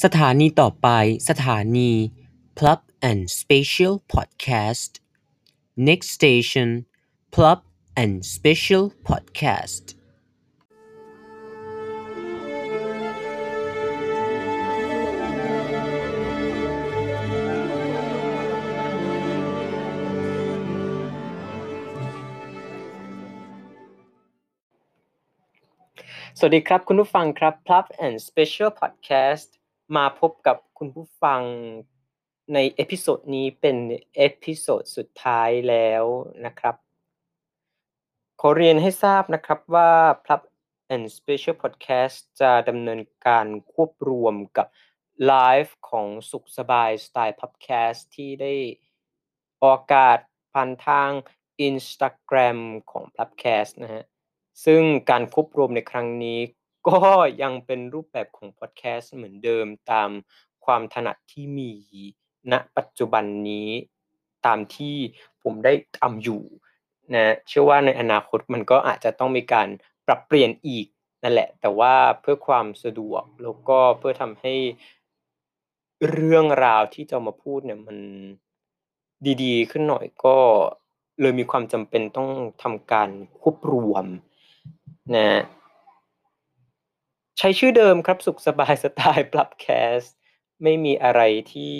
สถานีต่อไปสถานี Plug and Special Podcast Next station Plug and Special Podcast สวัสดีครับ คุณผู้ฟังครับ Plug and Special Podcast มาพบกับคุณผู้ฟังใน episode นี้เป็น episode สุดท้ายแล้วนะครับ ขอเรียนให้ทราบนะครับว่า Plug and Special Podcast จะดำเนินการควบรวมกับไลฟ์ของสุขสบายสไตล์ Podcast ที่ได้ออกอากาศผ่านทาง Instagram ของ Plugcast นะฮะซึ่งการควบรวมในครั้งนี้ ก็ยังเป็นรูปแบบของพอดแคสต์เหมือนเดิมตามความถนัดที่มีณปัจจุบันนี้ตามที่ผมได้ทำอยู่นะเชื่อว่าในอนาคตมันก็อาจจะต้องมีการปรับเปลี่ยนอีกนั่นแหละ แต่ว่าเพื่อความสะดวกแล้วก็เพื่อทำให้เรื่องราวที่จะมาพูดเนี่ยมันดีๆ ขึ้นหน่อยก็เลยมีความจำเป็นต้องทำการควบรวมนะ ใช้ชื่อเดิมครับสุขสบายสไตล์ปรับแคส ไม่มีอะไรที่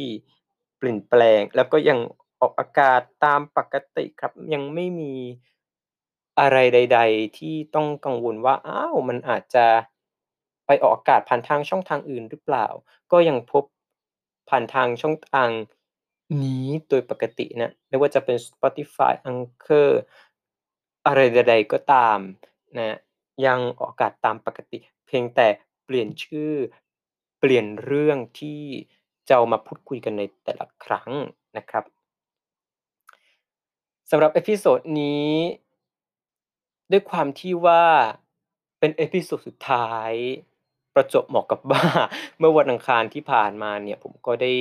เปลี่ยนแปลง แล้วก็ยังออกอากาศตามปกติครับ ยังไม่มีอะไรใด ๆ ที่ต้องกังวลว่าอ้าวมันอาจจะไปออกอากาศผ่านทางช่องทางอื่นหรือเปล่า ก็ยังพบผ่านทางช่องทางนี้โดยปกตินะไม่ว่าจะเป็น Spotify Anchor อะไรใด ๆ ก็ตามนะ ยังออกอากาศตามปกติ เพียงแต่เปลี่ยนชื่อ เปลี่ยนเรื่องที่จะเอามาพูดคุยกันในแต่ละครั้งนะครับสำหรับ episode นี้ ด้วยความที่ว่าเป็น episode สุดท้าย ประจวบเหมาะกับว่า เมื่อวันอังคารที่ผ่านมาเนี่ยผมก็ได้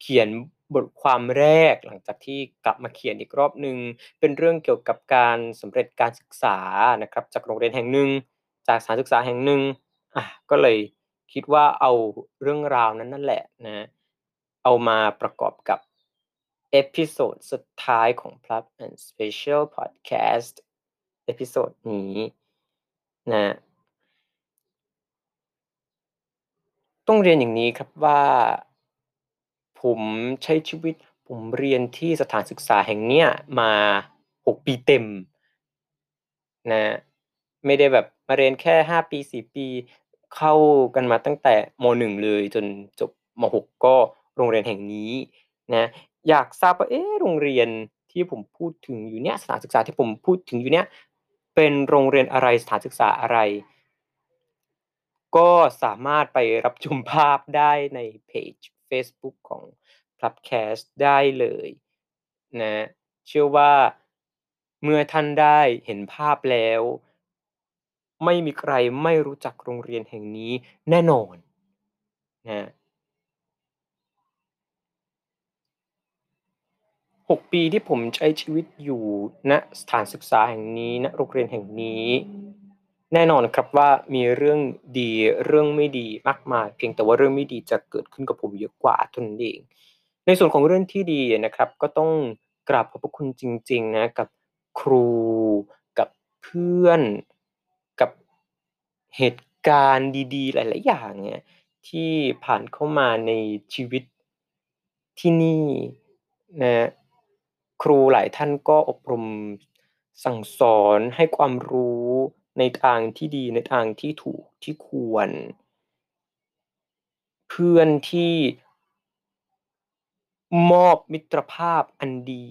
เขียน บทความแรกหลังจากที่กลับมาเขียนอีกรอบหนึ่งเป็นเรื่องเกี่ยวกับการสำเร็จการศึกษานะครับจากโรงเรียนแห่งหนึ่ง จากสถานศึกษาแห่งหนึ่งอะก็เลยคิดว่าเอาเรื่องราวนั้นนั่นแหละนะเอามาประกอบกับ episode สุดท้ายของ Plug and Special Podcast episode นี้นะต้องเรียนอย่างนี้ครับว่า ผมใช้ชีวิต ผมเรียนที่สถานศึกษาแห่งเนี้ยมา6ปีเต็มนะไม่ได้แบบมาเรียนแค่5ปี4ปีเข้ากันมาตั้งแต่ม.1เลยจนจบม.6ก็โรงเรียนแห่งนี้นะอยากทราบว่าเอ๊ะโรงเรียนที่ผมพูดถึงอยู่เนี่ยสถานศึกษาที่ผมพูดถึงอยู่เนี่ยเป็นโรงเรียนอะไรสถานศึกษาอะไร ก็สามารถไปรับชมภาพได้ในเพจ เฟซบุ๊กของ Clubcast ได้เลยนะเชื่อว่าเมื่อท่านได้เห็นภาพแล้ว ไม่มีใครไม่รู้จักโรงเรียนแห่งนี้แน่นอนนะ6ปีที่ผมใช้ชีวิตอยู่ณสถานศึกษาแห่งนี้ณโรงเรียนแห่งนี้ แน่นอนครับว่ามีเรื่องดีเรื่องไม่ดีมากมาย เพียงแต่ว่าเรื่องไม่ดีจะเกิดขึ้นกับผมเยอะกว่าเท่านั้นเอง ในส่วนของเรื่องที่ดีนะครับ ก็ต้องกราบขอบพระคุณจริง ๆนะกับครูกับเพื่อนกับเหตุการณ์ดีๆ หลาย ๆ อย่างเนี่ยที่ผ่านเข้ามาในชีวิตที่นี่นะครูหลายท่านก็อบรมสั่งสอนให้ความรู้ ในทางที่ดีในทางที่ถูกที่ควร เพื่อนที่มอบมิตรภาพอันดี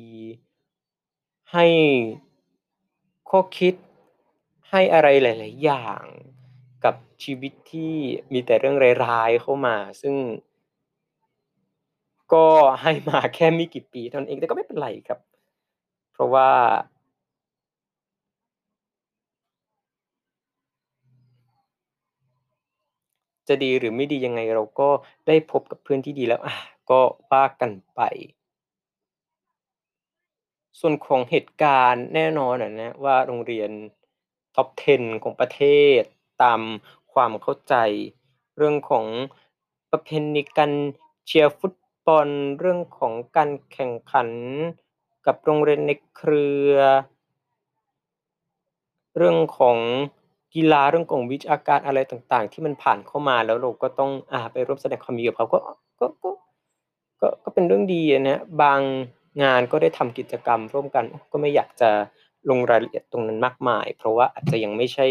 ให้ข้อคิดให้อะไรหลาย ๆ อย่างกับชีวิตที่มีแต่เรื่องร้ายๆเข้ามา ซึ่ง ก็ให้มาแค่ไม่กี่ปีเท่านั้นเองแต่ก็ไม่เป็นไรครับ เพราะว่า จะดีหรือไม่ดียังไงเราก็ได้พบกับเพื่อนที่ดีแล้วอาก็ว่ากันไป ส่วนของเหตุการณ์แน่นอนนะว่าโรงเรียน Top 10 ของประเทศตามความเข้าใจ เรื่องของประเพณีการเชียร์ฟุตบอลเรื่องของการแข่งขันกับโรงเรียนในเครือ เรื่องของ กีฬาเรื่องของวิชาการอะไรต่างๆ ที่มันผ่านเข้ามาแล้วเราก็ต้องอ่าไปร่วมแสดงความยินดีกับเขาก็ก็ก็ก็ก็เป็นเรื่องดีอะนะบางงานก็ได้ทำกิจกรรมร่วมกันก็ไม่อยากจะลงรายละเอียดตรงนั้นมากมาย เพราะว่าอาจจะยังไม่ใช่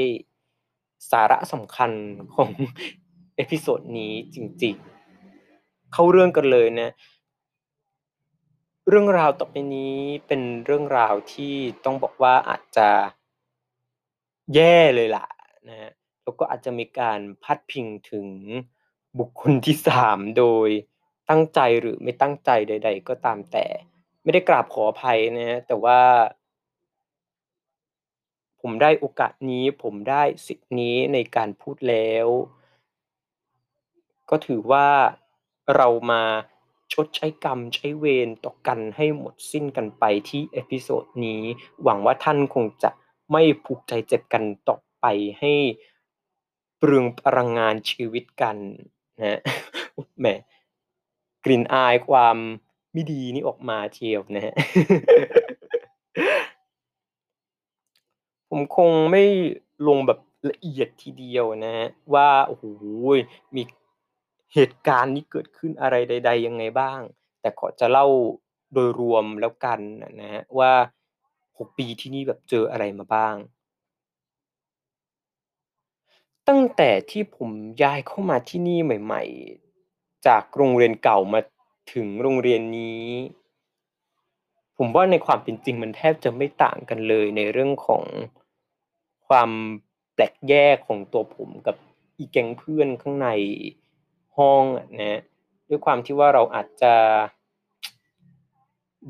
สาระสำคัญของ episode นี้จริงๆ เข้าเรื่องกันเลยนะ เรื่องราวต่อไปนี้เป็นเรื่องราวที่ต้องบอกว่าอาจจะแย่เลยล่ะ นะครับแล้วก็อาจจะมีการพาดพิงถึงบุคคลที่3โดยตั้งใจหรือไม่ตั้งใจใด ๆ ก็ตามแต่ ไม่ได้กราบขออภัยนะครับแต่ว่า ผมได้โอกาสนี้ผมได้สิทธินี้ในการพูดแล้ว ก็ถือว่าเรามาชดใช้กรรมใช้เวรต่อกันให้หมดสิ้นกันไปที่ episode นี้ หวังว่าท่านคงจะไม่ผูกใจเจ็บกันต่อ ไปให้เปลืองพลังงานชีวิตกันนะแหมกลิ่นอายความไม่ดีนี่ออกมาเชียวนะครับผมคงไม่ลงแบบละเอียดทีเดียวนะครับว่าโอ้โฮมีเหตุการณ์นี้เกิดขึ้นอะไรใด ๆ ยังไงบ้าง แต่ขอจะเล่าโดยรวมแล้วกันอะนะว่า 6 ปีที่นี่แบบเจออะไรมาบ้าง ตั้งแต่ที่ผมย้ายเข้ามาที่นี่ใหม่ ๆ จากโรงเรียนเก่ามาถึงโรงเรียนนี้ ผมว่าในความเป็นจริงมันแทบจะไม่ต่างกันเลยในเรื่องของความแปลกแยกของตัวผมกับอีแก๊งเพื่อนข้างในห้องอะนะ ด้วยความที่ว่าเราอาจจะ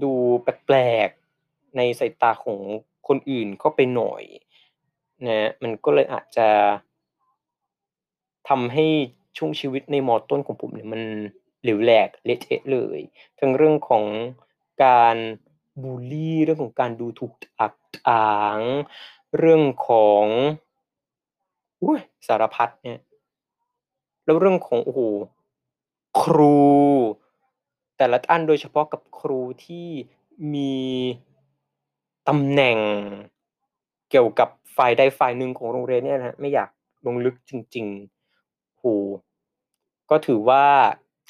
ดูแปลกๆในสายตาของคนอื่นเข้าไปหน่อยนะ มันก็เลยอาจจะ ทำให้ช่วงชีวิตในมอ.ต้นของผมเนี่ยมันเหลวแหลกเละเทะเลย ทั้งเรื่องของการบุลลี่เรื่องของการดูถูกอักถางเรื่องของอุ๊ยสารพัดเนี่ยแล้วเรื่องของโอ้โฮครู แต่ละท่านโดยเฉพาะกับครูที่มีตำแหน่งเกี่ยวกับฝ่ายใดฝ่ายหนึ่งของโรงเรียนเนี่ยนะไม่อยากลงลึกจริง ๆโอ้โฮก็ถือว่า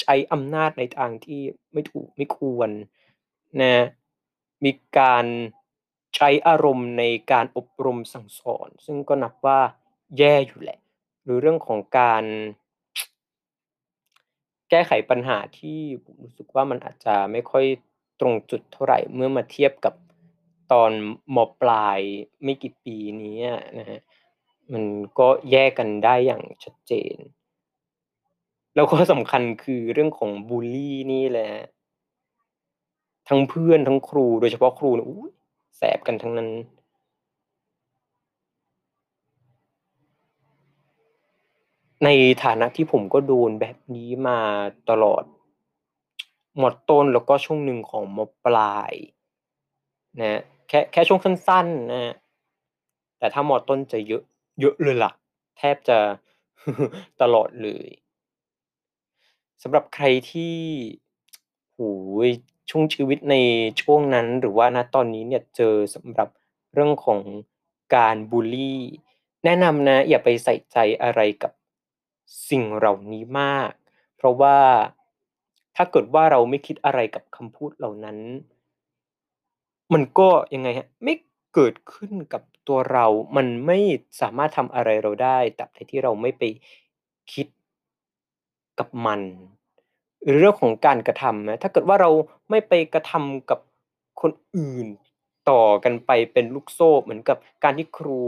ใช้อำนาจในทางที่ไม่ถูกไม่ควรนะมีการใช้อารมณ์ในการอบรมสั่งสอน ซึ่งก็นับว่าแย่อยู่แหละ หรือเรื่องของการแก้ไขปัญหาที่ผมรู้สึกว่ามันอาจจะไม่ค่อยตรงจุดเท่าไหร่เมื่อมาเทียบกับตอนม.ปลายไม่กี่ปีนี้อะนะมันก็แยกกันได้อย่างชัดเจน แล้วก็สำคัญคือเรื่องของบุลลีนี่แหละ ทั้งเพื่อนทั้งครูโดยเฉพาะครูเนี่ยอุ๊ยแสบกันทั้งนั้น ในฐานะที่ผมก็โดนแบบนี้มาตลอดมด.ต้นแล้วก็ช่วงหนึ่งของม.ปลายนะแค่แค่ช่วงสั้นๆนะแต่ถ้าม.ต้นจะเยอะเยอะเลยล่ะ แทบจะตลอดเลย สำหรับใครที่ โอ้โฮ ช่วงชีวิตในช่วงนั้น หรือว่า ณ ตอนนี้เนี่ย เจอสำหรับเรื่องของการบุลลี แนะนำนะอย่าไปใส่ใจอะไรกับสิ่งเหล่านี้มาก เพราะว่า ถ้าเกิดว่าเราไม่คิดอะไรกับคำพูดเหล่านั้น มันก็ ยังไงครับ ไม่เกิดขึ้นกับตัวเรา มันไม่สามารถทำอะไรเราได้ ตราบใดที่เราไม่ไปคิดกับมัน หรือเรื่องของการกระทำนะถ้าเกิดว่าเราไม่ไปกระทำกับคนอื่นต่อกันไปเป็นลูกโซ่เหมือนกับการที่ครู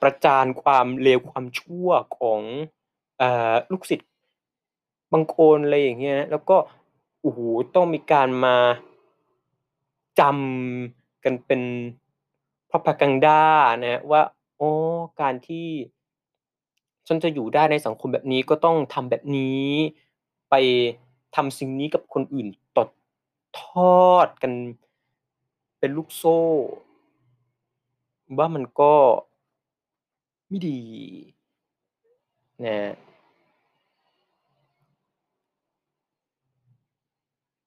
ประจานความเลวความชั่วของอลูกศิษย์บางคนอะไรอย่างเงี้ยแล้วก็โอ้โฮต้องมีการมาจำกันเป็น Propaganda นะว่าอ๋อการที่ฉันจะอยู่ได้ในสังคมแบบนี้ก็ต้องทำแบบนี้ ไปทำสิ่งนี้กับคนอื่นตดทอดกันเป็นลูกโซ่ ว่ามันก็ไม่ดีนะ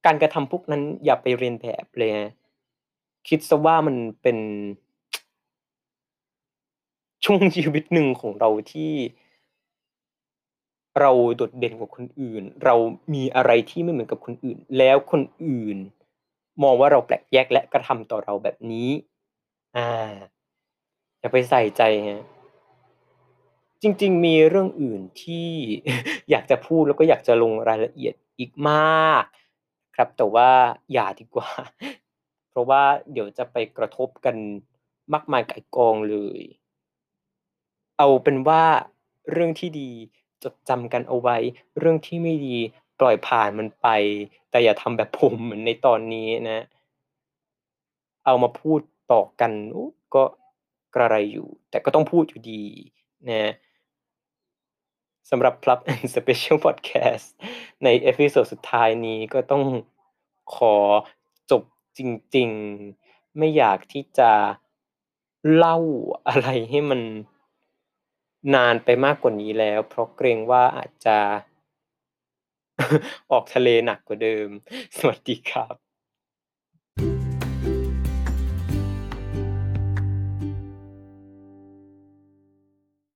การกระทำพวกนั้นอย่าไปเรียนแบบเลยนะคิดซะว่ามันเป็นช่วงชีวิตหนึ่งของเราที่ เราโดดเด่นกว่าคนอื่น เรามีอะไรที่ไม่เหมือนกับคนอื่น แล้วคนอื่น มองว่าเราแปลกแยกและกระทำต่อเราแบบนี้ อ่า อย่าไปใส่ใจฮะจริง ๆ มีเรื่องอื่นที่อยากจะพูดแล้วก็อยากจะลงรายละเอียดอีกมาก ครับแต่ว่าอย่าดีกว่า เพราะว่าเดี๋ยวจะไปกระทบกันมากมายไก่กองเลย เอาเป็นว่าเรื่องที่ดี จดจำกันเอาไว้ เรื่องที่ไม่ดีปล่อยผ่านมันไป แต่อย่าทำแบบผมเหมือนในตอนนี้นะ เอามาพูดต่อกันก็กระไรอยู่ แต่ก็ต้องพูดอยู่ดีนะสำหรับ Plug and Special Podcast ใน episode สุดท้ายนี้ก็ต้องขอจบจริง ๆ ไม่อยากที่จะเล่าอะไรให้มัน นานไปมากกว่านี้แล้ว เพราะเกรงว่าอาจจะออกทะเลหนักกว่าเดิม สวัสดีครับ